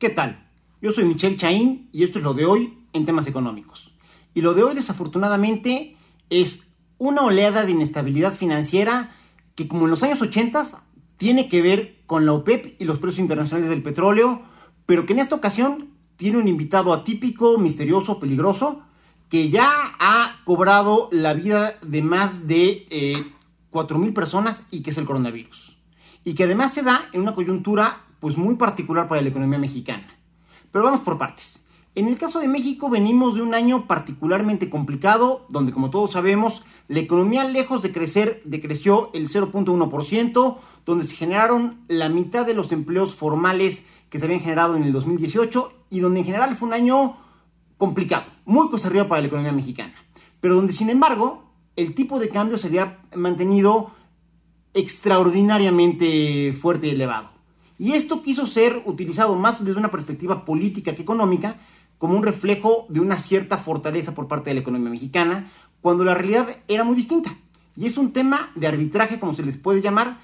¿Qué tal? Yo soy Michelle Chaín y esto es lo de hoy en temas económicos. Y lo de hoy desafortunadamente es una oleada de inestabilidad financiera que como en los años 80 tiene que ver con la OPEP y los precios internacionales del petróleo, pero que en esta ocasión tiene un invitado atípico, misterioso, peligroso, que ya ha cobrado la vida de más de eh, 4.000 personas y que es el coronavirus. Y que además se da en una coyuntura pues muy particular para la economía mexicana. Pero vamos por partes. En el caso de México venimos de un año particularmente complicado, donde como todos sabemos, la economía lejos de crecer decreció el 0.1%, donde se generaron la mitad de los empleos formales que se habían generado en el 2018 y donde en general fue un año complicado, muy cuesta para la economía mexicana, pero donde sin embargo el tipo de cambio se había mantenido extraordinariamente fuerte y elevado. Y esto quiso ser utilizado más desde una perspectiva política que económica como un reflejo de una cierta fortaleza por parte de la economía mexicana, cuando la realidad era muy distinta. Y es un tema de arbitraje, como se les puede llamar,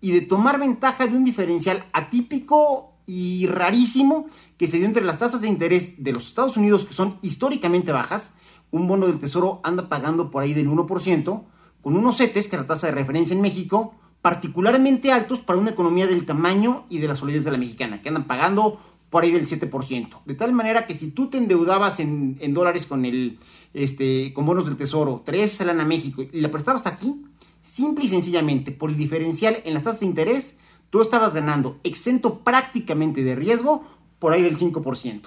y de tomar ventaja de un diferencial atípico y rarísimo que se dio entre las tasas de interés de los Estados Unidos, que son históricamente bajas, un bono del Tesoro anda pagando por ahí del 1%, con unos CETES, que es la tasa de referencia en México, particularmente altos para una economía del tamaño y de la solidez de la mexicana, que andan pagando por ahí del 7%. De tal manera que si tú te endeudabas en, dólares con, el, este, con bonos del Tesoro, traes lana a México y la prestabas aquí, simple y sencillamente por el diferencial en las tasas de interés, tú estabas ganando exento prácticamente de riesgo por ahí del 5%.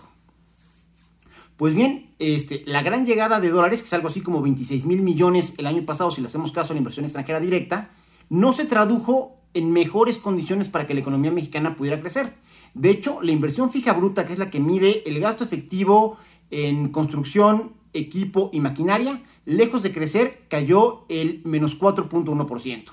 Pues bien, este, la gran llegada de dólares, que es algo así como 26 mil millones el año pasado, si le hacemos caso a la inversión extranjera directa, no se tradujo en mejores condiciones para que la economía mexicana pudiera crecer. De hecho, la inversión fija bruta, que es la que mide el gasto efectivo en construcción, equipo y maquinaria, lejos de crecer, cayó el menos 4.1%.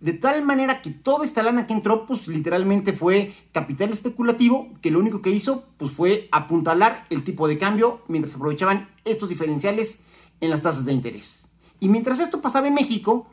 De tal manera que toda esta lana que entró, pues literalmente fue capital especulativo, que lo único que hizo, pues fue apuntalar el tipo de cambio mientras aprovechaban estos diferenciales en las tasas de interés. Y mientras esto pasaba en México,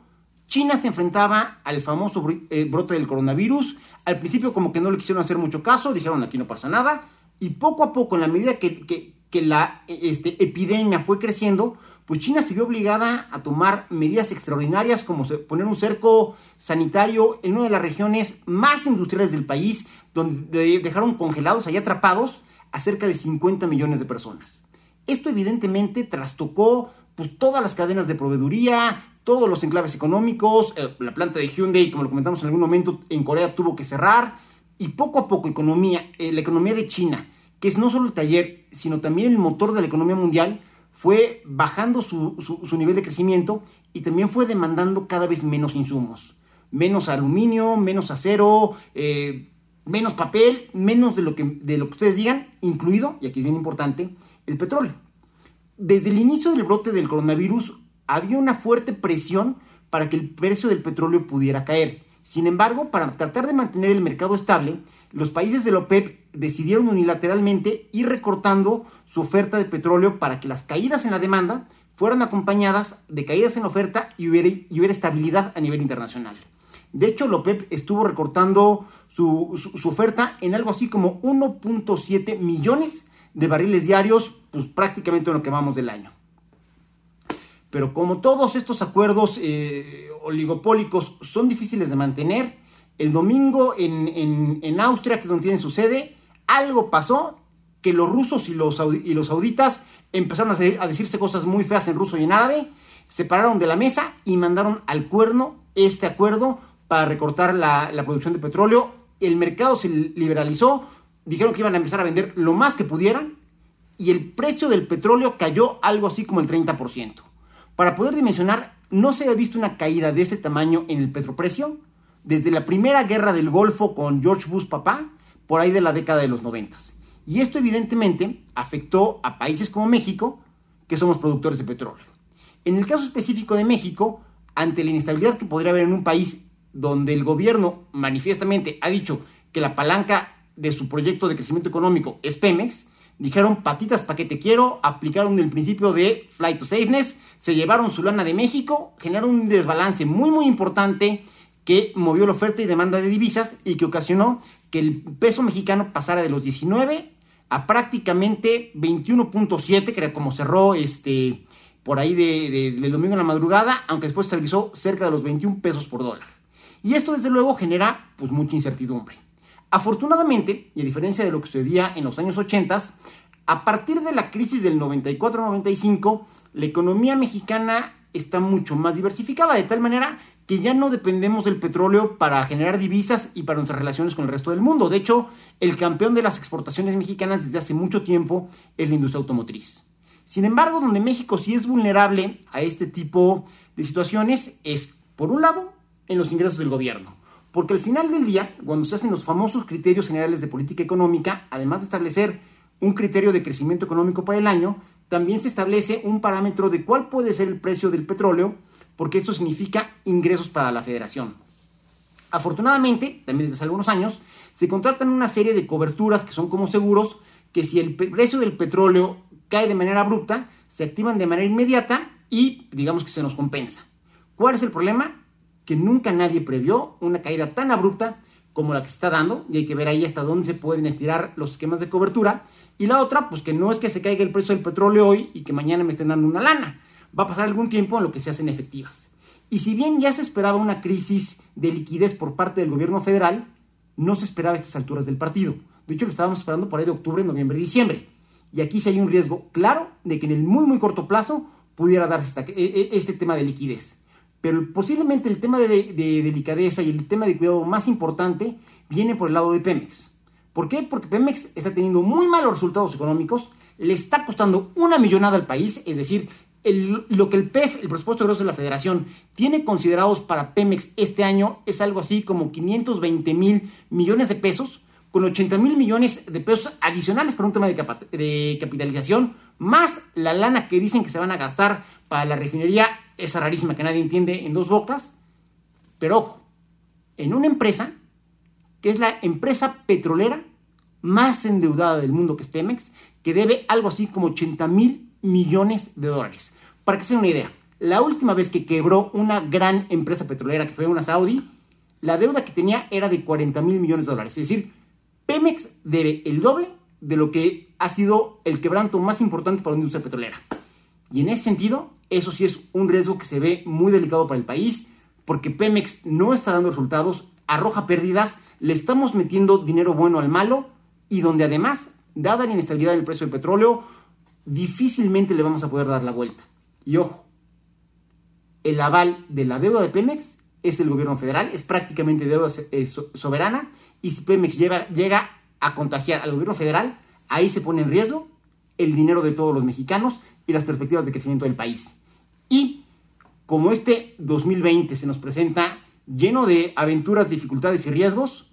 China se enfrentaba al famoso eh, brote del coronavirus. Al principio como que no le quisieron hacer mucho caso, dijeron aquí no pasa nada. Y poco a poco, en la medida que, la este, epidemia fue creciendo, pues China se vio obligada a tomar medidas extraordinarias como poner un cerco sanitario en una de las regiones más industriales del país, donde dejaron congelados, allá atrapados, a cerca de 50 millones de personas. Esto evidentemente trastocó pues, todas las cadenas de proveeduría, todos los enclaves económicos, eh, la planta de Hyundai, como lo comentamos en algún momento, en Corea tuvo que cerrar, y poco a poco eh, la economía de China, que es no solo el taller, sino también el motor de la economía mundial, fue bajando su, nivel de crecimiento y también fue demandando cada vez menos insumos. Menos aluminio, menos acero, eh, menos papel, menos de lo, que, de lo que ustedes digan, incluido, y aquí es bien importante, el petróleo. Desde el inicio del brote del coronavirus había una fuerte presión para que el precio del petróleo pudiera caer. Sin embargo, para tratar de mantener el mercado estable, los países de la OPEP decidieron unilateralmente ir recortando su oferta de petróleo para que las caídas en la demanda fueran acompañadas de caídas en la oferta y hubiera, estabilidad a nivel internacional. De hecho, la OPEP estuvo recortando su, oferta en algo así como 1.7 millones de barriles diarios, pues prácticamente en lo que vamos del año. Pero como todos estos acuerdos eh, oligopólicos son difíciles de mantener, el domingo en, en, Austria, que es donde tiene su sede, algo pasó que los rusos y los, y los sauditas empezaron a, decirse cosas muy feas en ruso y en árabe, se pararon de la mesa y mandaron al cuerno este acuerdo para recortar la, la producción de petróleo. El mercado se liberalizó, dijeron que iban a empezar a vender lo más que pudieran y el precio del petróleo cayó algo así como el 30%. Para poder dimensionar, no se había visto una caída de ese tamaño en el petroprecio desde la primera guerra del Golfo con George Bush papá, por ahí de la década de los 90. Y esto evidentemente afectó a países como México, que somos productores de petróleo. En el caso específico de México, ante la inestabilidad que podría haber en un país donde el gobierno manifiestamente ha dicho que la palanca de su proyecto de crecimiento económico es Pemex, dijeron patitas pa' que te quiero, aplicaron el principio de flight to safeness, se llevaron su lana de México, generaron un desbalance muy muy importante que movió la oferta y demanda de divisas y que ocasionó que el peso mexicano pasara de los 19 a prácticamente 21.7, que era como cerró este, por ahí de, del domingo en la madrugada, aunque después estabilizó cerca de los 21 pesos por dólar. Y esto desde luego genera pues mucha incertidumbre. Afortunadamente, y a diferencia de lo que sucedía en los años 80, a partir de la crisis del 94-95, la economía mexicana está mucho más diversificada, de tal manera que ya no dependemos del petróleo para generar divisas y para nuestras relaciones con el resto del mundo. De hecho, el campeón de las exportaciones mexicanas desde hace mucho tiempo es la industria automotriz. Sin embargo, donde México sí es vulnerable a este tipo de situaciones es, por un lado, en los ingresos del gobierno. Porque al final del día, cuando se hacen los famosos criterios generales de política económica, además de establecer un criterio de crecimiento económico para el año, también se establece un parámetro de cuál puede ser el precio del petróleo, porque esto significa ingresos para la federación. Afortunadamente, también desde hace algunos años, se contratan una serie de coberturas que son como seguros, que si el precio del petróleo cae de manera abrupta, se activan de manera inmediata y digamos que se nos compensa. ¿Cuál es el problema? Que nunca nadie previó una caída tan abrupta como la que se está dando y hay que ver ahí hasta dónde se pueden estirar los esquemas de cobertura. Y la otra, pues que no es que se caiga el precio del petróleo hoy y que mañana me estén dando una lana. Va a pasar algún tiempo en lo que se hacen efectivas. Y si bien ya se esperaba una crisis de liquidez por parte del gobierno federal, no se esperaba a estas alturas del partido. De hecho, lo estábamos esperando por ahí de octubre, noviembre diciembre. Y aquí sí hay un riesgo claro de que en el muy, muy corto plazo pudiera darse e, e, este tema de liquidez. Pero posiblemente el tema de, delicadeza y el tema de cuidado más importante viene por el lado de Pemex. ¿Por qué? Porque Pemex está teniendo muy malos resultados económicos, le está costando una millonada al país, es decir, lo que el PEF, el presupuesto grosso de la federación, tiene considerados para Pemex este año es algo así como 520 mil millones de pesos, con 80 mil millones de pesos adicionales por un tema de, capitalización, más la lana que dicen que se van a gastar para la refinería, esa rarísima que nadie entiende en dos bocas. Pero ojo, en una empresa que es la empresa petrolera más endeudada del mundo que es Pemex, que debe algo así como 80 mil millones de dólares. Para que se den una idea, la última vez que quebró una gran empresa petrolera, que fue una Saudi, la deuda que tenía era de 40 mil millones de dólares. Es decir, Pemex debe el doble de lo que ha sido el quebranto más importante para la industria petrolera. Y en ese sentido, eso sí es un riesgo que se ve muy delicado para el país, porque Pemex no está dando resultados, arroja pérdidas, le estamos metiendo dinero bueno al malo, y donde además, dada la inestabilidad del precio del petróleo, difícilmente le vamos a poder dar la vuelta. Y ojo, el aval de la deuda de Pemex es el gobierno federal, es prácticamente deuda eh, soberana, y si Pemex llega a contagiar al gobierno federal, ahí se pone en riesgo el dinero de todos los mexicanos y las perspectivas de crecimiento del país. Y como este 2020 se nos presenta lleno de aventuras, dificultades y riesgos,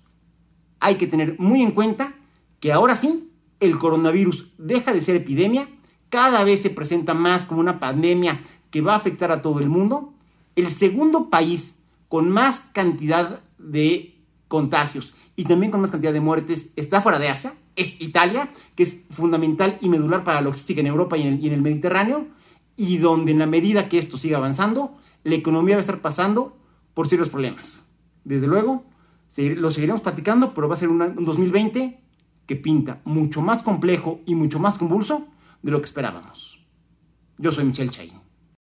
hay que tener muy en cuenta que ahora sí, el coronavirus deja de ser epidemia, cada vez se presenta más como una pandemia que va a afectar a todo el mundo. El segundo país con más cantidad de contagios y también con más cantidad de muertes está fuera de Asia, es Italia, que es fundamental y medular para la logística en Europa y en el, Mediterráneo, y donde en la medida que esto siga avanzando, la economía va a estar pasando por serios problemas. Desde luego, lo seguiremos platicando, pero va a ser un 2020 que pinta mucho más complejo y mucho más convulso de lo que esperábamos. Yo soy Michelle Chain.